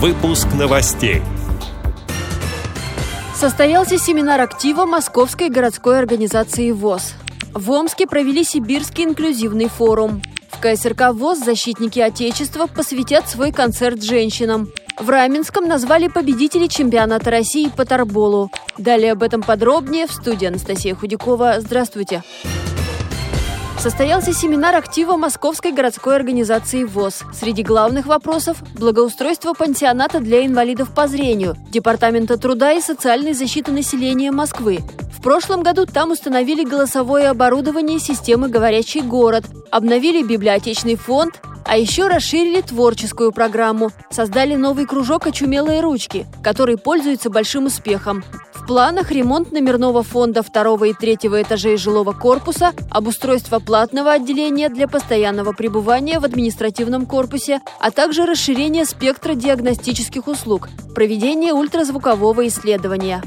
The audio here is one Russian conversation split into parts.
Выпуск новостей. Состоялся семинар актива Московской городской организации ВОЗ. В Омске провели Сибирский инклюзивный форум. В КСРК ВОЗ защитники Отечества посвятят свой концерт женщинам. В Раменском назвали победителей чемпионата России по тарболу. Далее об этом подробнее в студии Анастасия Худякова. Здравствуйте. Здравствуйте состоялся семинар актива Московской городской организации ВОЗ. Среди главных вопросов – благоустройство пансионата для инвалидов по зрению, Департамента труда и социальной защиты населения Москвы. В прошлом году там установили голосовое оборудование системы «Говорящий город», обновили библиотечный фонд, а еще расширили творческую программу, создали новый кружок «Очумелые ручки», который пользуется большим успехом планах ремонт номерного фонда второго и третьего этажей жилого корпуса, обустройство платного отделения для постоянного пребывания в административном корпусе, а также расширение спектра диагностических услуг, проведение ультразвукового исследования.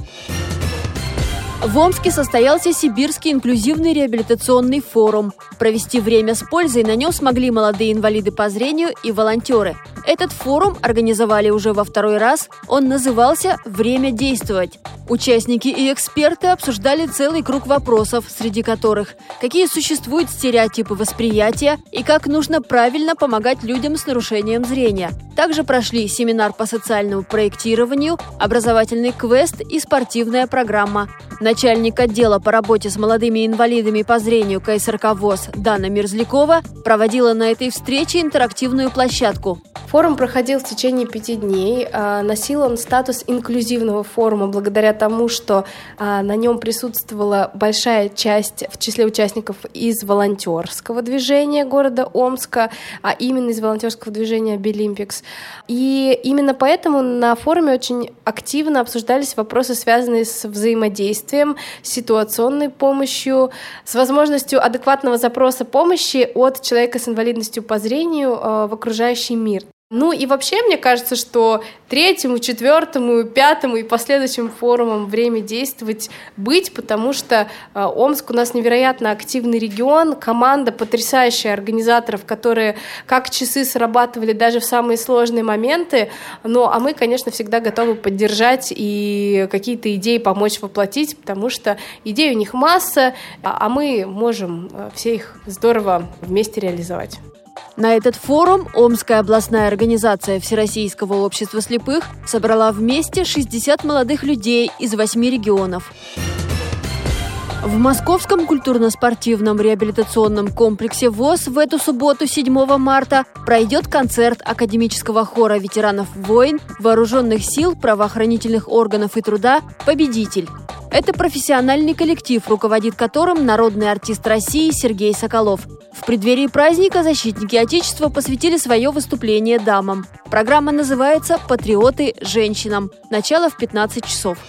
В Омске состоялся Сибирский инклюзивный реабилитационный форум. Провести время с пользой на нем смогли молодые инвалиды по зрению и волонтеры. Этот форум организовали уже во второй раз. Он назывался «Время действовать». Участники и эксперты обсуждали целый круг вопросов, среди которых какие существуют стереотипы восприятия и как нужно правильно помогать людям с нарушением зрения. Также прошли семинар по социальному проектированию, образовательный квест и спортивная программа. Начальник отдела по работе с молодыми инвалидами по зрению КСРК ВОС Дана Мерзлякова проводила на этой встрече интерактивную площадку. Форум проходил в течение пяти дней. А, носил он статус инклюзивного форума благодаря тому, что а, на нем присутствовала большая часть в числе участников из волонтерского движения города Омска, а именно из волонтерского движения Абилимпикс. И именно поэтому на форуме очень активно обсуждались вопросы, связанные с взаимодействием ситуационной помощью, с возможностью адекватного запроса помощи от человека с инвалидностью по зрению э, в окружающий мир. Ну и вообще, мне кажется, что третьему, четвертому, пятому и последующим форумам время действовать быть, потому что э, Омск у нас невероятно активный регион, команда потрясающая организаторов, которые как часы срабатывали даже в самые сложные моменты. Ну а мы, конечно, всегда готовы поддержать и какие-то идеи помочь воплотить, потому что идей у них масса, а мы можем э, все их здорово вместе реализовать. На этот форум Омская областная организация Всероссийского общества слепых собрала вместе 60 молодых людей из восьми регионов. В Московском культурно-спортивном реабилитационном комплексе ВОЗ в эту субботу, 7 марта, пройдет концерт академического хора ветеранов войн, вооруженных сил, правоохранительных органов и труда «Победитель». Это профессиональный коллектив, руководит которым народный артист России Сергей Соколов. В преддверии праздника защитники Отечества посвятили свое выступление дамам. Программа называется «Патриоты женщинам». Начало в 15 часов.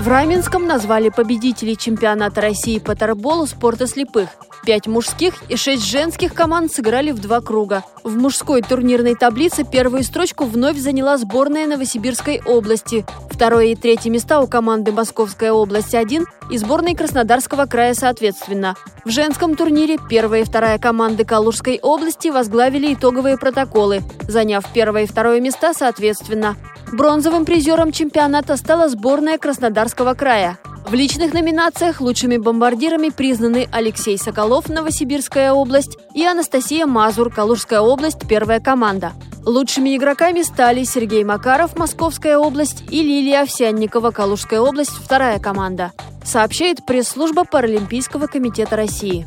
В Раменском назвали победителей чемпионата России по тарболу спорта слепых. Пять мужских и шесть женских команд сыграли в два круга. В мужской турнирной таблице первую строчку вновь заняла сборная Новосибирской области. Второе и третье места у команды Московская область-1 и сборной Краснодарского края соответственно. В женском турнире первая и вторая команды Калужской области возглавили итоговые протоколы, заняв первое и второе места соответственно. Бронзовым призером чемпионата стала сборная Краснодарского края. В личных номинациях лучшими бомбардирами признаны Алексей Соколов, Новосибирская область, и Анастасия Мазур, Калужская область, первая команда. Лучшими игроками стали Сергей Макаров, Московская область, и Лилия Овсянникова, Калужская область, вторая команда, сообщает пресс-служба Паралимпийского комитета России.